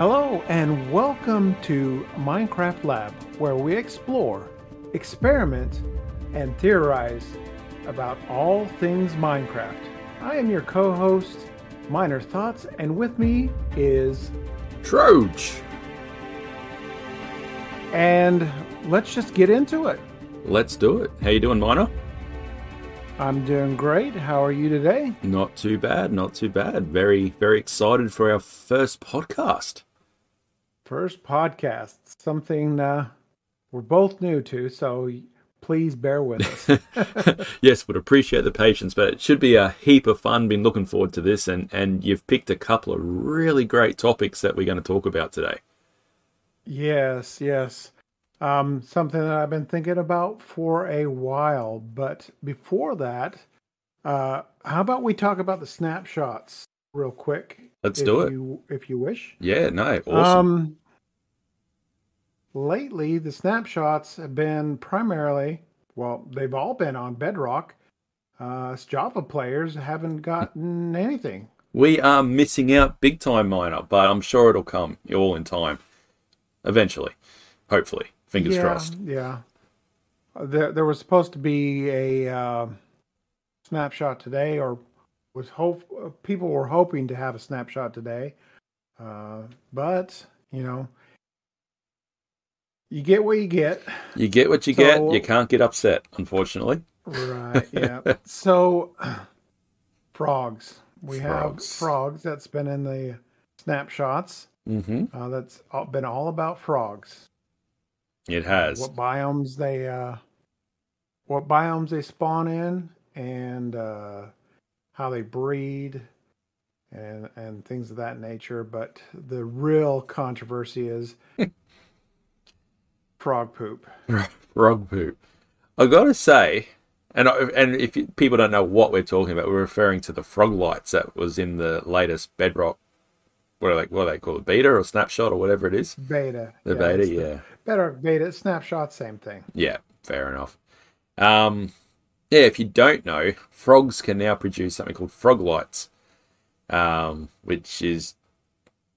Hello, and welcome to Minecraft Lab, where we explore, experiment, and theorize about all things Minecraft. I am your co host, Miner Thoughts, and with me is. Troj. And let's just get into it. Let's do it. How you doing, Miner? I'm doing great. How are you today? Not too bad, not too bad. Very, very excited for our first podcast. First podcast, something uh, we're both new to, so please bear with us. yes, would appreciate the patience, but it should be a heap of fun. Been looking forward to this, and and you've picked a couple of really great topics that we're going to talk about today. Yes, yes. Um, something that I've been thinking about for a while. But before that, uh, how about we talk about the snapshots real quick? Let's do it. You, if you wish. Yeah, no, awesome. Um, lately, the snapshots have been primarily, well, they've all been on Bedrock. Uh, Java players haven't gotten anything. We are missing out big time, Miner, but I'm sure it'll come all in time. Eventually. Hopefully. Fingers yeah, crossed. Yeah. There, there was supposed to be a uh, snapshot today, or was hope people were hoping to have a snapshot today, uh, but you know, you get what you get. You get what you so, get. You can't get upset, unfortunately. Right. Yeah. so, frogs. We frogs. have frogs. That's been in the snapshots. Mm-hmm. Uh, that's been all about frogs. It has. What biomes they uh, what biomes they spawn in and uh, how they breed and and things of that nature. But the real controversy is frog poop. frog poop. I gotta say, and and if people don't know what we're talking about, we're referring to the frog lights that was in the latest Bedrock what are they what are they call it beta or snapshot or whatever it is? Beta. The yeah, beta yeah the better beta snapshot same thing. Yeah fair enough. Um yeah if you don't know frogs can now produce something called frog lights um which is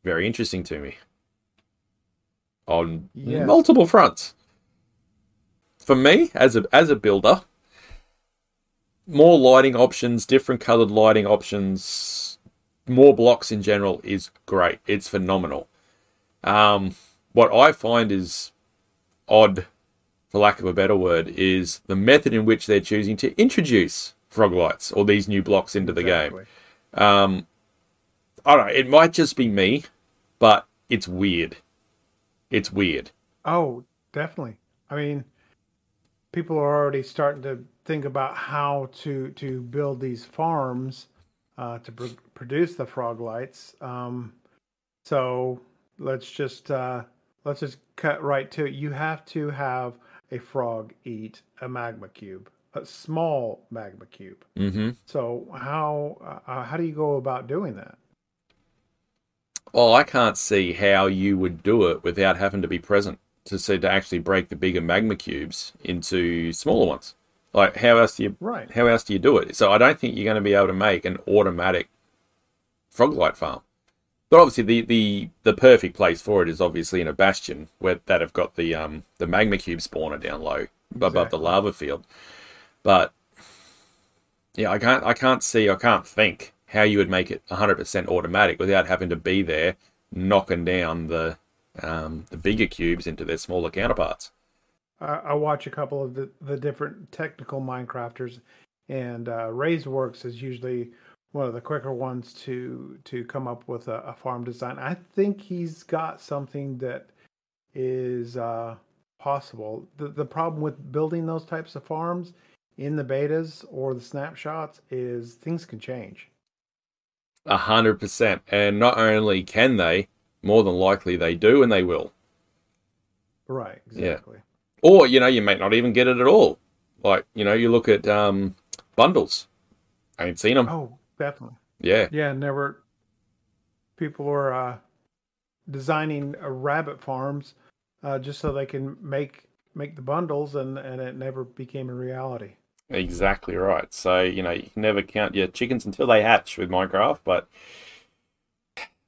very interesting to me on yes. multiple fronts for me as a as a builder more lighting options different colored lighting options more blocks in general is great. It's phenomenal. Um, what I find is odd, for lack of a better word, is the method in which they're choosing to introduce frog lights or these new blocks into the exactly. game. Um, I don't know. It might just be me, but it's weird. It's weird. Oh, definitely. I mean, people are already starting to think about how to to build these farms uh, to pr- produce the frog lights. Um, so let's just uh, let's just cut right to it. You have to have a frog eat a magma cube, a small magma cube. Mm-hmm. So how uh, how do you go about doing that? Well, I can't see how you would do it without having to be present to see to actually break the bigger magma cubes into smaller ones. Like how else do you right. how else do you do it? So I don't think you're going to be able to make an automatic frog light farm. But obviously the, the, the perfect place for it is obviously in a bastion where that have got the um the magma cube spawner down low exactly. above the lava field. But yeah, I can't I can't see I can't think how you would make it 100% automatic without having to be there knocking down the um, the bigger cubes into their smaller counterparts. I, I watch a couple of the, the different technical Minecrafters, and uh, Works is usually one of the quicker ones to to come up with a, a farm design. I think he's got something that is uh, possible. The the problem with building those types of farms in the betas or the snapshots is things can change. A hundred percent, and not only can they, more than likely they do, and they will. Right. Exactly. Yeah. Or, you know, you may not even get it at all. Like, you know, you look at um, bundles. I ain't seen them. Oh, definitely. Yeah. Yeah, never. People are uh, designing uh, rabbit farms uh, just so they can make make the bundles, and, and it never became a reality. Exactly right. So, you know, you can never count your chickens until they hatch with Minecraft, but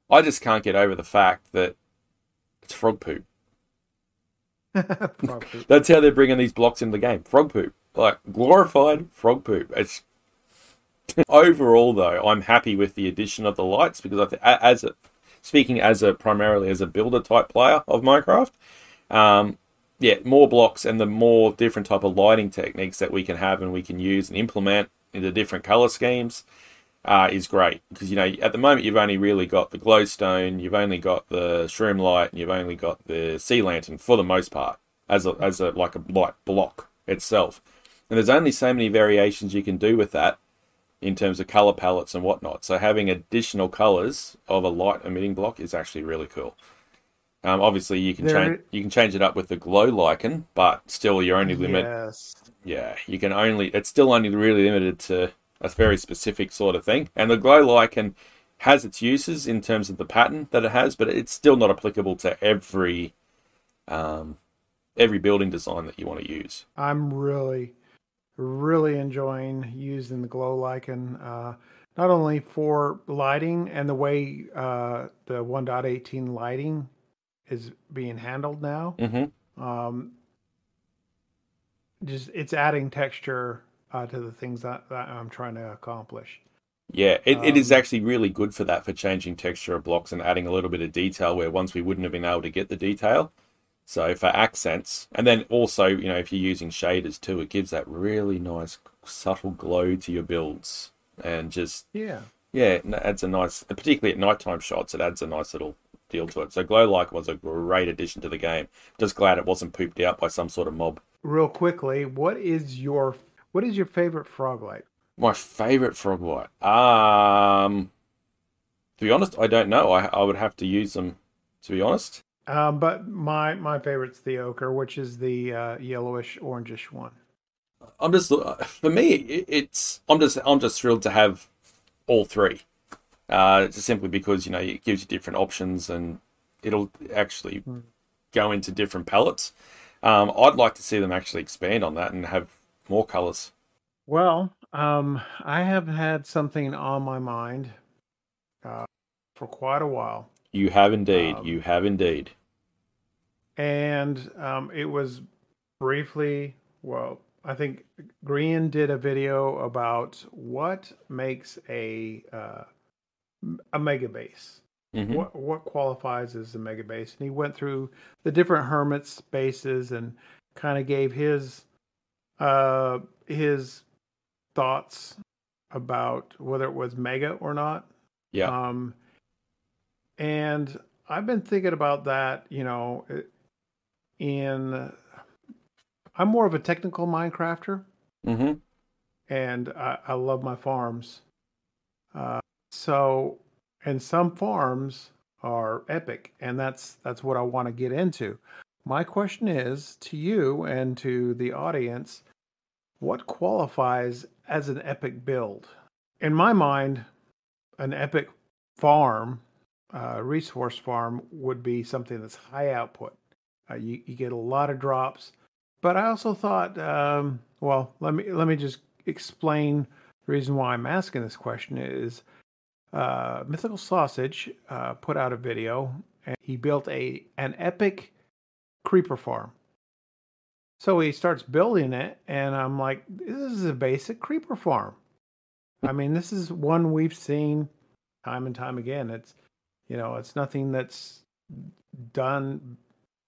I just can't get over the fact that It's frog poop. That's how they're bringing these blocks into the game. Frog poop, like glorified frog poop. It's overall though, I'm happy with the addition of the lights because I think as a speaking as a primarily as a builder type player of Minecraft, um, yeah, more blocks and the more different type of lighting techniques that we can have and we can use and implement into different color schemes uh, is great because you know at the moment you've only really got the glowstone, you've only got the shroom light, and you've only got the sea lantern for the most part as a as a like a light block itself. And there's only so many variations you can do with that in terms of color palettes and whatnot. So having additional colors of a light emitting block is actually really cool. Um, obviously, you can change you can change it up with the glow lichen, but still, you're only limited. Yes. Yeah, you can only. It's still only really limited to a very specific sort of thing. And the glow lichen has its uses in terms of the pattern that it has, but it's still not applicable to every um, every building design that you want to use. I'm really, really enjoying using the glow lichen. Uh, not only for lighting and the way uh, the 1.18 lighting is being handled now. Mm-hmm. Um, just it's adding texture uh, to the things that, that, I'm trying to accomplish. Yeah, it, um, it is um, actually really good for that for changing texture of blocks and adding a little bit of detail where once we wouldn't have been able to get the detail. So for accents, and then also you know if you're using shaders too, it gives that really nice subtle glow to your builds and just yeah yeah it adds a nice particularly at nighttime shots it adds a nice little deal to it. So glow lichen was a great addition to the game. Just glad it wasn't pooped out by some sort of mob. Real quickly, what is your what is your favorite frog light? My favorite frog light. Um, to be honest, I don't know. I I would have to use them. To be honest. Um, but my my favorite's the ochre, which is the uh, yellowish orangish one. I'm just for me, it's I'm just I'm just thrilled to have all three. Uh, simply because you know it gives you different options and it'll actually mm. go into different palettes. Um, I'd like to see them actually expand on that and have more colors? Well, um, I have had something on my mind uh, for quite a while. You have indeed. Um, you have indeed. And um, it was briefly, well, I think Grian did a video about what makes a uh, a mega base. Mm-hmm. What what qualifies as a mega base? And he went through the different hermits bases and kind of gave his uh, his thoughts about whether it was mega or not. Yeah. Um, and I've been thinking about that, you know, in I'm more of a technical Minecrafter. Mm-hmm. And I, I love my farms. Uh, so, and some farms are epic, and that's that's what I want to get into. My question is to you and to the audience what qualifies as an epic build? In my mind, an epic farm, uh, resource farm, would be something that's high output. Uh, you, you get a lot of drops. But I also thought, um, well, let me let me just explain the reason why I'm asking this question is uh, Mythical Sausage uh, put out a video and he built a an epic creeper farm. So he starts building it, and I'm like, this is a basic creeper farm. I mean, this is one we've seen time and time again. It's, you know, it's nothing that's done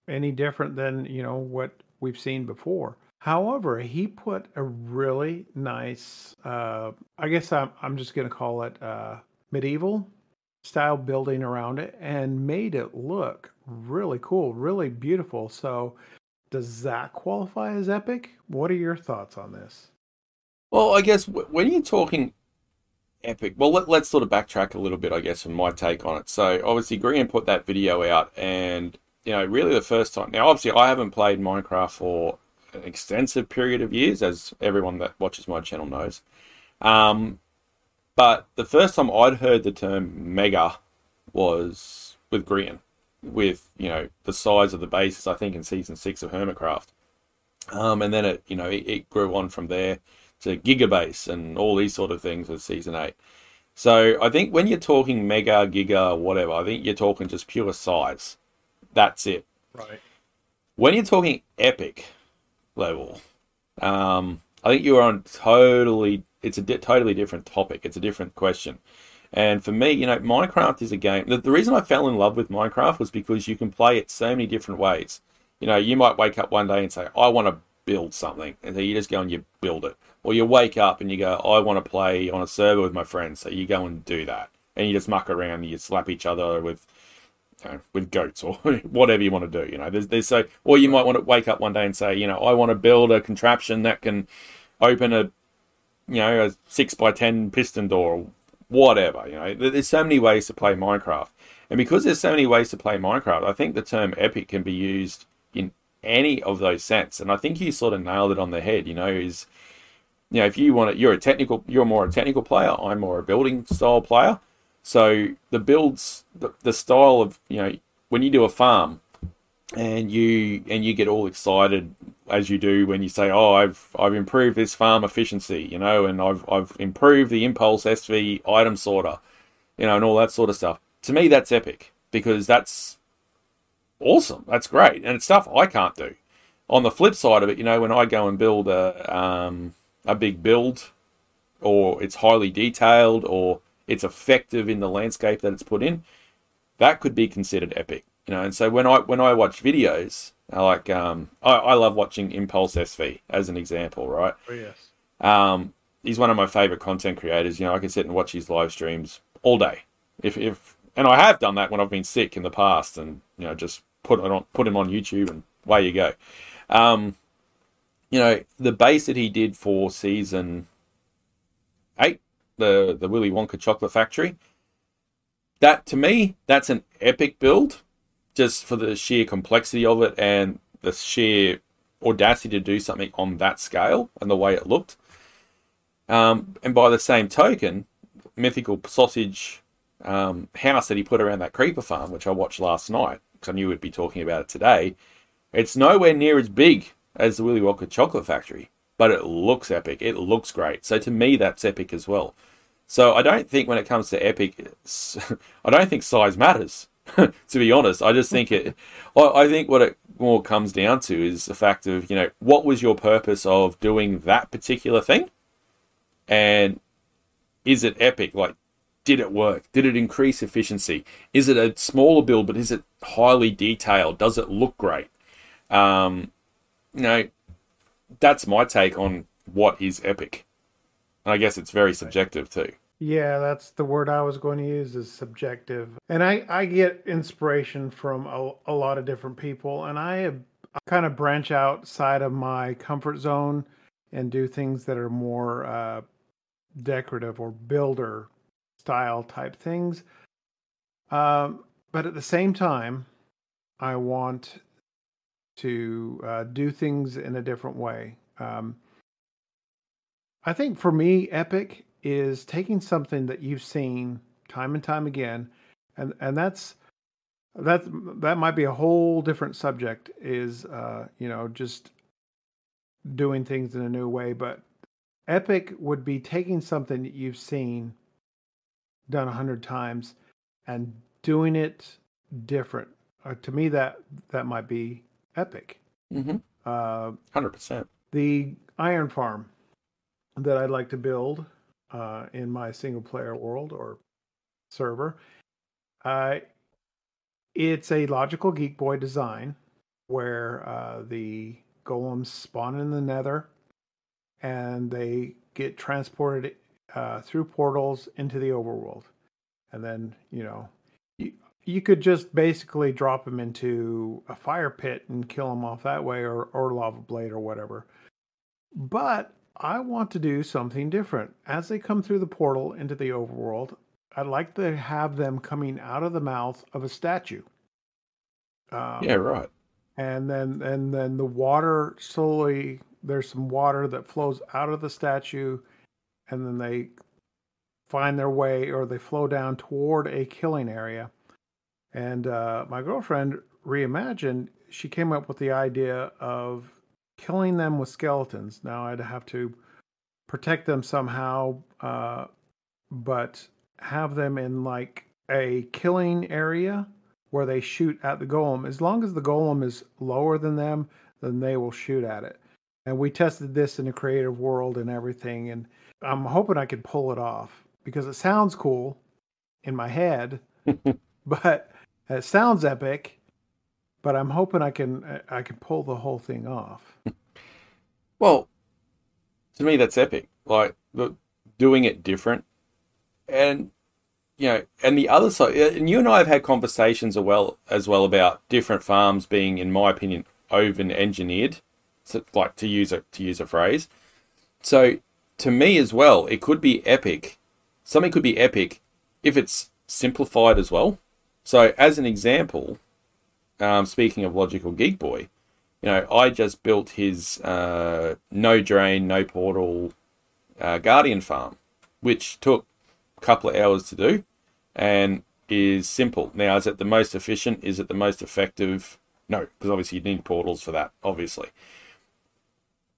any different than, you know, what we've seen before. However, he put a really nice, uh, I guess I'm, I'm just going to call it uh, medieval style building around it and made it look really cool, really beautiful. So does that qualify as epic? What are your thoughts on this? Well, I guess when you're talking epic, well, let, us sort of backtrack a little bit, I guess, from my take on it. So, obviously, Grian put that video out, and, you know, really the first time. Now, obviously, I haven't played Minecraft for an extensive period of years, as everyone that watches my channel knows. Um, but the first time I'd heard the term mega was with Grian with you know the size of the bases. I think in season six of Hermitcraft, um, and then it you know it, it, grew on from there to Gigabase and all these sort of things with season eight. So I think when you're talking mega, giga, whatever, I think you're talking just pure size. that's it. Right. When you're talking epic level, um, I think you're on totally. It's a di- totally different topic. It's a different question. And for me, you know, Minecraft is a game. The, the reason I fell in love with Minecraft was because you can play it so many different ways. You know, you might wake up one day and say, "I want to build something," and so you just go and you build it. Or you wake up and you go, "I want to play on a server with my friends," so you go and do that, and you just muck around. And you slap each other with you know, with goats or whatever you want to do. You know, there's there's so or you might want to wake up one day and say, you know, I want to build a contraption that can open a you know a six by ten piston door, or whatever. You know, there's so many ways to play Minecraft, and because there's so many ways to play Minecraft, I think the term epic can be used in any of those sense. And I think you sort of nailed it on the head. You know, is you know if you want to, you're a technical, you're more a technical player. I'm more a building style player. So the builds, the, the style of you know when you do a farm, and you and you get all excited as you do when you say, "Oh, I've I've improved this farm efficiency," you know, and I've I've improved the impulse SV item sorter, you know, and all that sort of stuff. To me, that's epic because that's awesome. That's great, and it's stuff I can't do. On the flip side of it, you know, when I go and build a um, a big build, or it's highly detailed, or it's effective in the landscape that it's put in, that could be considered epic. You know, and so when I when I watch videos, I like um, I, I love watching Impulse SV as an example, right? Oh yes. Um, he's one of my favorite content creators. You know, I can sit and watch his live streams all day. If if and I have done that when I've been sick in the past, and you know, just put it on, put him on YouTube, and away you go. Um, you know, the base that he did for season eight, the the Willy Wonka Chocolate Factory. That to me, that's an epic build, just for the sheer complexity of it and the sheer audacity to do something on that scale and the way it looked. Um, and by the same token, mythical sausage um, house that he put around that creeper farm, which I watched last night because I knew we'd be talking about it today. It's nowhere near as big as the Willy Wonka Chocolate Factory, but it looks epic. It looks great. So to me, that's epic as well. So I don't think when it comes to epic, I don't think size matters. to be honest, I just think it. I think what it more comes down to is the fact of you know what was your purpose of doing that particular thing, and is it epic? Like, did it work? Did it increase efficiency? Is it a smaller build, but is it highly detailed? Does it look great? Um, you know, that's my take on what is epic. And I guess it's very subjective too. Yeah, that's the word I was going to use is subjective. And I, I get inspiration from a, a lot of different people, and I, I kind of branch outside of my comfort zone and do things that are more uh, decorative or builder style type things. Um, but at the same time, I want to uh, do things in a different way. Um, I think for me, epic is taking something that you've seen time and time again, and and that's that that might be a whole different subject. Is uh, you know just doing things in a new way, but epic would be taking something that you've seen done a hundred times and doing it different. Uh, to me, that that might be epic. Mm-hmm. Uh, Hundred percent. the iron farm that I'd like to build uh, in my single player world or server. Uh, it's a logical Geek Boy design where uh, the golems spawn in the nether and they get transported uh, through portals into the overworld. And then, you know, you, you could just basically drop them into a fire pit and kill them off that way or, or lava blade or whatever. But I want to do something different. As they come through the portal into the overworld, I'd like to have them coming out of the mouth of a statue. Um, Yeah, right. and then and then the water slowly there's some water that flows out of the statue and then they find their way or they flow down toward a killing area and uh, my girlfriend reimagined she came up with the idea of killing them with skeletons now i'd have to protect them somehow uh, but have them in like a killing area where they shoot at the golem. As long as the golem is lower than them, then they will shoot at it. And we tested this in the creative world and everything, and I'm hoping I can pull it off because it sounds cool in my head, but it sounds epic. But I'm hoping I can I can pull the whole thing off. Well, to me, that's epic. Like doing it different, and you know, and the other side, and you and I have had conversations as well as well about different farms being, in my opinion, over engineered, so, like to use a to use a phrase. So to me as well, it could be epic. Something could be epic if it's simplified as well. So as an example, um, speaking of logical geek boy, you know, I just built his uh, no drain, no portal uh, guardian farm, which took a couple of hours to do, and is simple. Now, is it the most efficient? Is it the most effective? No, because obviously you need portals for that, obviously.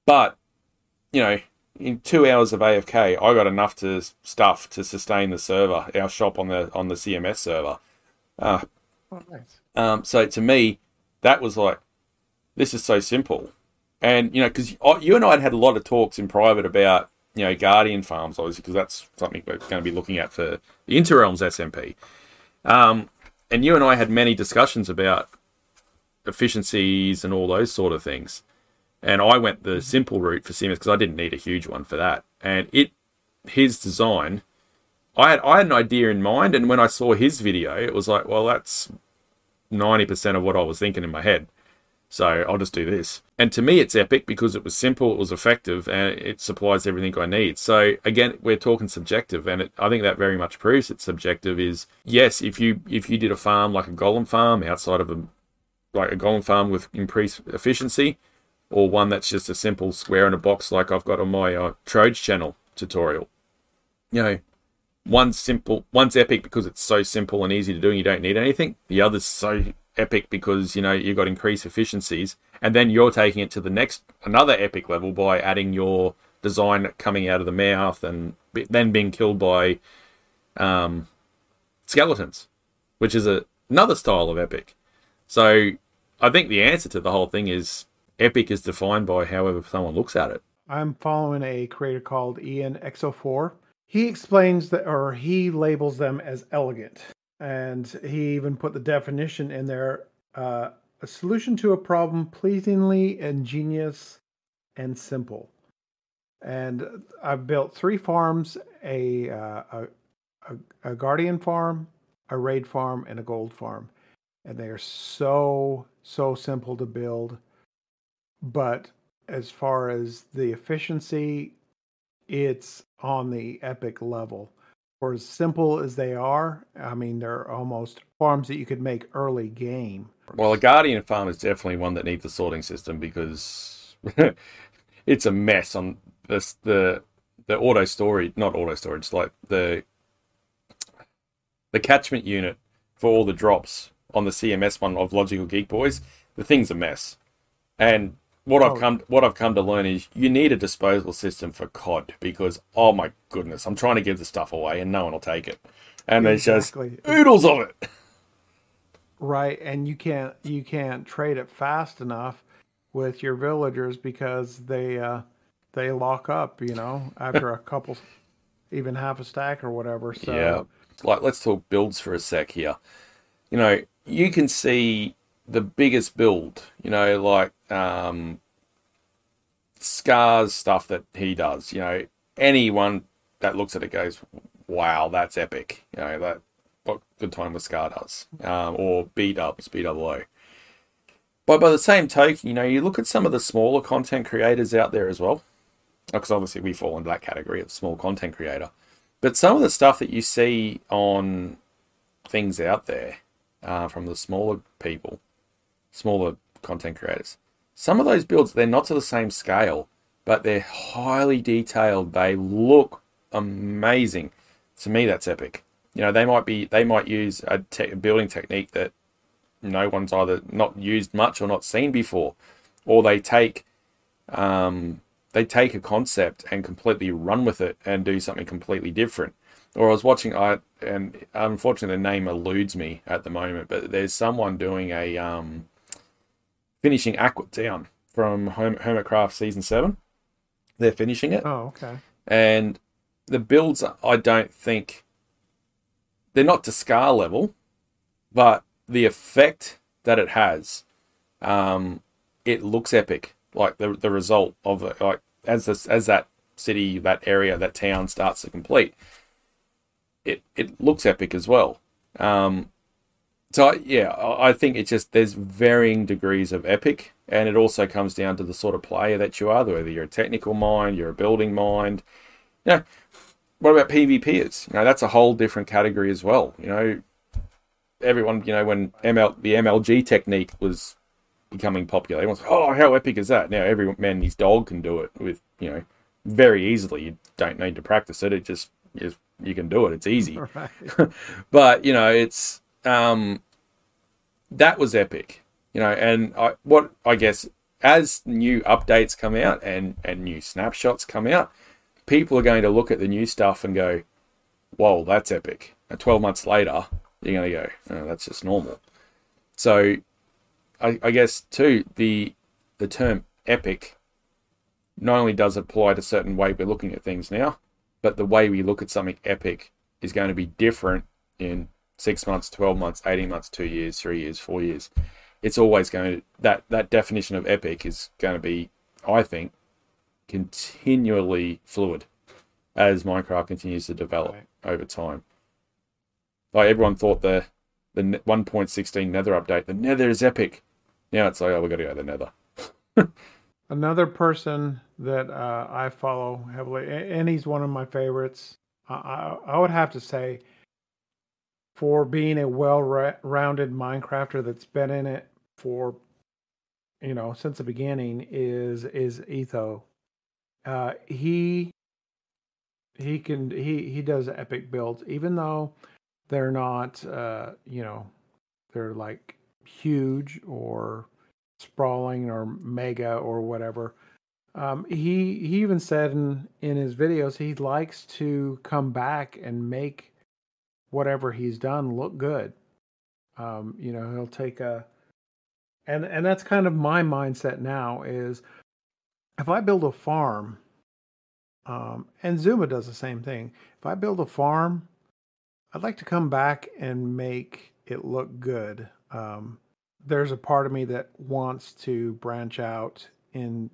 But you know, in two hours of AFK, I got enough to stuff to sustain the server, our shop on the on the CMS server. Uh, oh, nice. Um, so to me, that was like, this is so simple, and you know, because you and I had had a lot of talks in private about you know Guardian farms, obviously, because that's something we're going to be looking at for the Interrealms SMP. Um, and you and I had many discussions about efficiencies and all those sort of things. And I went the simple route for CMS because I didn't need a huge one for that. And it, his design, I had I had an idea in mind, and when I saw his video, it was like, well, that's ninety percent of what I was thinking in my head. So I'll just do this. And to me, it's epic because it was simple, it was effective, and it supplies everything I need. So again, we're talking subjective, and it, I think that very much proves it's subjective. Is yes, if you if you did a farm like a golem farm outside of a like a golem farm with increased efficiency, or one that's just a simple square in a box like I've got on my uh, Troj channel tutorial. You know, one's simple, one's epic because it's so simple and easy to do and you don't need anything. The other's so epic because, you know, you've got increased efficiencies. And then you're taking it to the next, another epic level by adding your design coming out of the mouth and then being killed by um, skeletons, which is a, another style of epic. So I think the answer to the whole thing is epic is defined by however someone looks at it. I'm following a creator called Ian Exo4. He explains that, or he labels them as elegant. And he even put the definition in there uh, a solution to a problem pleasingly ingenious and simple. And I've built three farms a, uh, a, a, a guardian farm, a raid farm, and a gold farm. And they are so, so simple to build but as far as the efficiency, it's on the epic level. For as simple as they are, I mean, they're almost farms that you could make early game. Well, a Guardian farm is definitely one that needs a sorting system because it's a mess on this, the the auto storage, not auto storage, like the the catchment unit for all the drops on the CMS one of Logical Geek Boys. The thing's a mess, and what I've oh. come what I've come to learn is you need a disposal system for COD because oh my goodness, I'm trying to give the stuff away and no one will take it, and exactly. there's just oodles of it. Right, and you can't you can't trade it fast enough with your villagers because they uh, they lock up, you know, after a couple, even half a stack or whatever. So yeah, like let's talk builds for a sec here. You know, you can see the biggest build, you know, like um, Scars stuff that he does. You know, anyone that looks at it goes, "Wow, that's epic." You know that what good time with Scar does, um, or B Dubs, B double O. But by the same token, you know, you look at some of the smaller content creators out there as well, because obviously we fall into that category of small content creator. But some of the stuff that you see on things out there uh, from the smaller people, smaller content creators, some of those builds, they're not to the same scale, but they're highly detailed. They look amazing. To me, that's epic. You know, they might be they might use a te- building technique that no one's either not used much or not seen before, or they take um, they take a concept and completely run with it and do something completely different. or I was watching. I and unfortunately the name eludes me at the moment, but there's someone doing a um, finishing Aqua Town from Hermitcraft season seven. They're finishing it. Oh, okay. And the builds, I don't think they're not to scar level, but the effect that it has, um, it looks epic. Like the the result of it, like as this, as that city, that area, that town starts to complete, it it looks epic as well. Um, so yeah, I think it's just there's varying degrees of epic, and it also comes down to the sort of player that you are. Whether you're a technical mind, you're a building mind. You know, what about PvPers? You know, that's a whole different category as well. You know, everyone, you know, when ML the MLG technique was becoming popular, everyone's like, oh, how epic is that? Now every man his dog can do it with, you know, very easily. You don't need to practice it. It just is you can do it. It's easy. Right. but you know, it's um, that was epic, you know, and I, what I guess as new updates come out and, and new snapshots come out, people are going to look at the new stuff and go, whoa, that's epic. And 12 months later, you're going to go, oh, that's just normal. So I, I guess, too, the, the term epic not only does it apply to certain way we're looking at things now, but the way we look at something epic is going to be different in six months, 12 months, 18 months, two years, three years, four years. It's always going to, that, that definition of epic is going to be, I think, continually fluid as Minecraft continues to develop right. over time. Like everyone thought the, the 1.16 Nether update, the Nether is epic. Now it's like, oh, we've got to go to the Nether. Another person that uh, I follow heavily, and he's one of my favorites. I, I would have to say for being a well-rounded Minecrafter that's been in it for you know since the beginning is is Etho. Uh, he he can he he does epic builds even though they're not uh, you know they're like huge or sprawling or mega or whatever. Um, he he even said in in his videos he likes to come back and make whatever he's done look good. Um, you know, he'll take a and and that's kind of my mindset now is if I build a farm, um, and Zuma does the same thing. If I build a farm, I'd like to come back and make it look good. Um, there's a part of me that wants to branch out in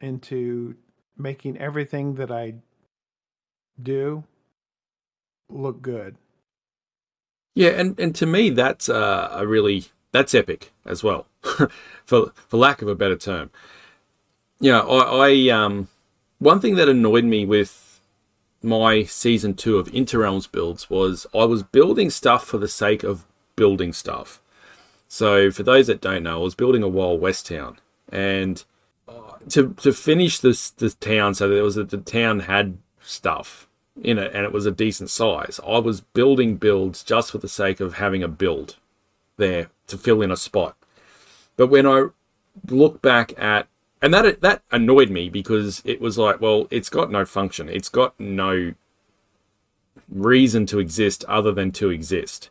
into making everything that I do look good. Yeah, and, and to me that's uh, a really that's epic as well, for for lack of a better term. You know, I, I um one thing that annoyed me with my season two of Interrealms builds was I was building stuff for the sake of building stuff. So for those that don't know, I was building a Wild West town, and uh, to to finish this this town, so there was that the town had stuff in it and it was a decent size. I was building builds just for the sake of having a build there to fill in a spot. But when I look back at and that that annoyed me because it was like, well, it's got no function. It's got no reason to exist other than to exist.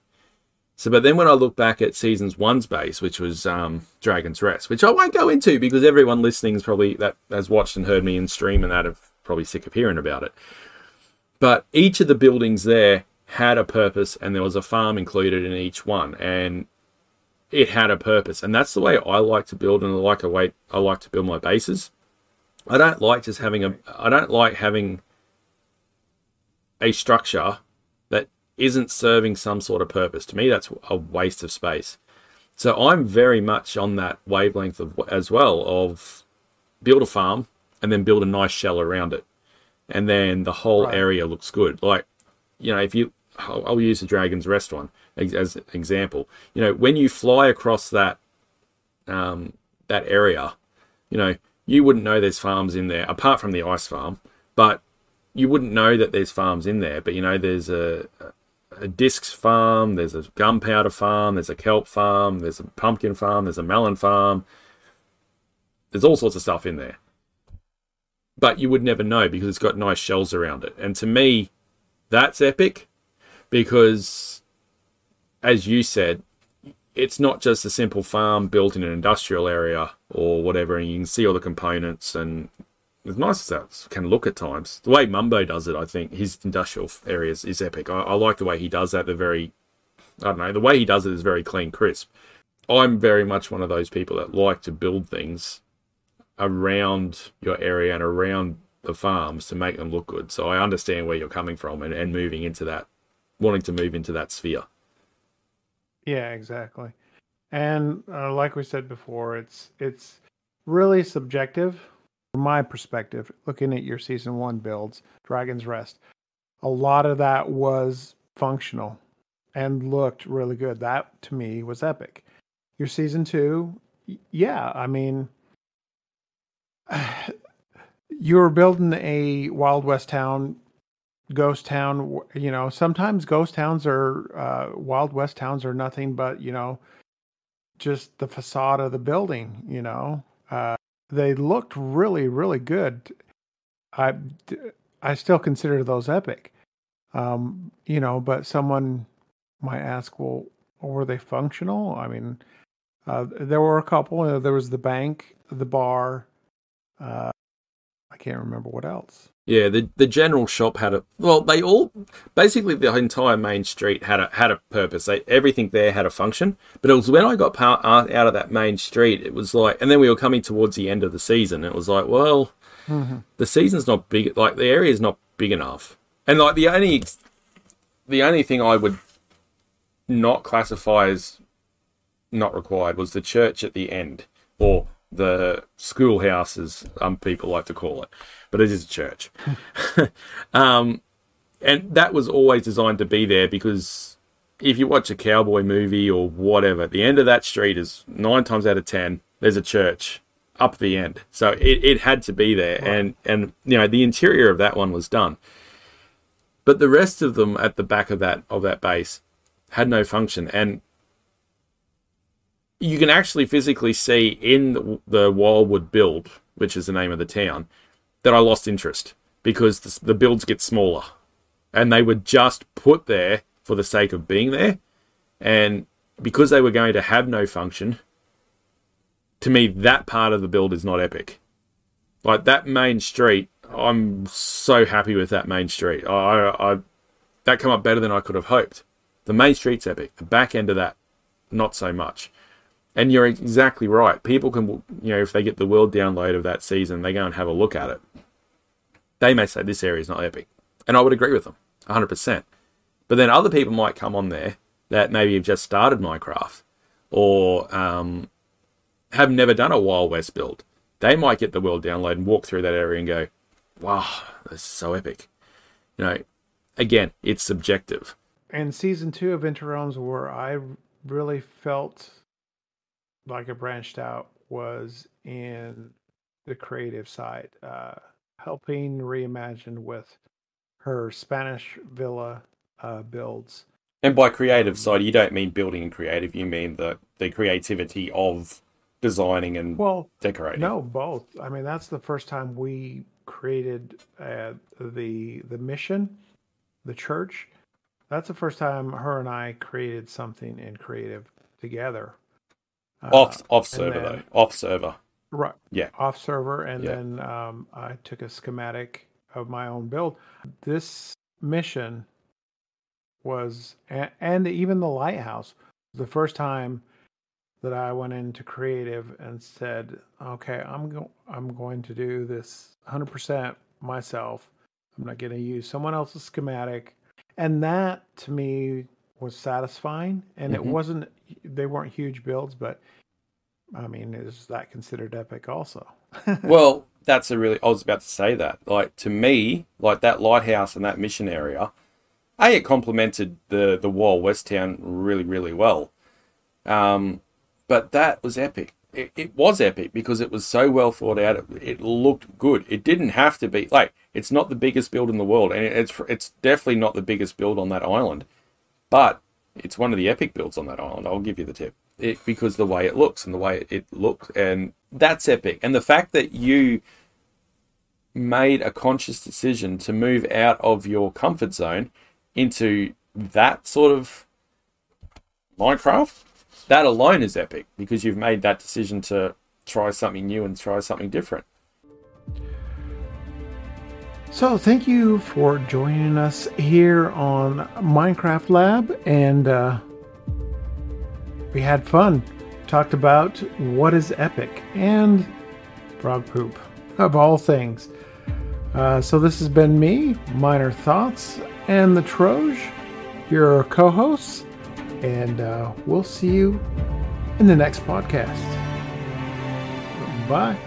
So, but then when I look back at seasons one's base, which was um, Dragon's Rest, which I won't go into because everyone listening is probably that has watched and heard me in stream and that have probably sick of hearing about it. But each of the buildings there had a purpose and there was a farm included in each one and it had a purpose. And that's the way I like to build and I like a way I like to build my bases. I don't like just having a I don't like having a structure that isn't serving some sort of purpose. To me that's a waste of space. So I'm very much on that wavelength of, as well of build a farm and then build a nice shell around it and then the whole right. area looks good. Like, you know, if you, I'll, I'll use the Dragon's Rest one as, as an example. You know, when you fly across that, um, that area, you know, you wouldn't know there's farms in there apart from the ice farm, but you wouldn't know that there's farms in there. But you know, there's a, a discs farm, there's a gunpowder farm, there's a kelp farm, there's a pumpkin farm, there's a melon farm. There's all sorts of stuff in there but you would never know because it's got nice shells around it. And to me, that's epic because, as you said, it's not just a simple farm built in an industrial area or whatever, and you can see all the components and as nice as that can look at times. The way Mumbo does it, I think his industrial areas is epic. I, I like the way he does that. The very, I don't know, the way he does it is very clean, crisp. I'm very much one of those people that like to build things around your area and around the farms to make them look good. So I understand where you're coming from and, and moving into that, wanting to move into that sphere. Yeah, exactly. And uh, like we said before, it's it's really subjective from my perspective. Looking at your season one builds, Dragon's Rest, a lot of that was functional and looked really good. That to me was epic. Your season two, yeah, I mean, you were building a Wild West town, ghost town. You know, sometimes ghost towns are uh, Wild West towns are nothing but you know, just the facade of the building. You know, uh, they looked really, really good. I I still consider those epic. Um, you know, but someone might ask, well, were they functional? I mean, uh, there were a couple. There was the bank, the bar, uh, I can't remember what else. Yeah, the the general shop had a well. They all basically the entire main street had a had a purpose. They, everything there had a function. But it was when I got part, out of that main street, it was like, and then we were coming towards the end of the season. It was like, well, mm-hmm. the season's not big. Like the area's not big enough, and like the only the only thing I would not classify as not required was the church at the end, or the schoolhouse, as some people like to call it, but it is a church. um, and that was always designed to be there because if you watch a cowboy movie or whatever, the end of that street is nine times out of ten, there's a church up the end. So it, it had to be there. And, and, you know, the interior of that one was done. But the rest of them at the back of that, of that base had no function. And you can actually physically see in the, Wildwood build, which is the name of the town, that I lost interest because the, the builds get smaller, and they were just put there for the sake of being there, and because they were going to have no function. To me, that part of the build is not epic. Like that main street, I'm so happy with that main street. I, I that come up better than I could have hoped. The main street's epic. The back end of that, not so much. And you're exactly right. People can, you know, if they get the world download of that season, they go and have a look at it. They may say this area is not epic. And I would agree with them 100%. But then other people might come on there that maybe have just started Minecraft or um, have never done a Wild West build. They might get the world download and walk through that area and go, wow, this is so epic. You know, again, it's subjective. And season two of Interrealms, where I really felt like it branched out was in the creative side, uh, helping reimagine with her Spanish villa uh, builds. And by creative um, side, you don't mean building and creative. You mean the the creativity of designing and well decorating. No, both. I mean, that's the first time we created uh, the the mission, the church. That's the first time her and I created something in creative together uh, off server then, though. Off server. Right. Yeah. Off server, and yeah. then um, I took a schematic of my own build. This mission was, and even the lighthouse, the first time that I went into creative and said, "Okay, I'm go- I'm going to do this 100% myself. I'm not going to use someone else's schematic." And that to me was satisfying and mm-hmm. it wasn't they weren't huge builds but i mean is that considered epic also? Well that's a really i was about to say that. Like to me like that lighthouse and that mission area a it complemented the the Wild West town really really well. Um but that was epic. It, it was epic because it was so well thought out. It, it looked good. It didn't have to be like it's not the biggest build in the world and it's it's definitely not the biggest build on that island but it's one of the epic builds on that island. I'll give you the tip. It, because the way it looks and the way it, it looks, and that's epic. And the fact that you made a conscious decision to move out of your comfort zone into that sort of Minecraft, that alone is epic because you've made that decision to try something new and try something different. So, thank you for joining us here on Minecraft Lab, and uh, we had fun. Talked about what is epic and frog poop, of all things. Uh, so, this has been me, Miner Thoughts, and the Troj, your co hosts, and uh, we'll see you in the next podcast. Bye.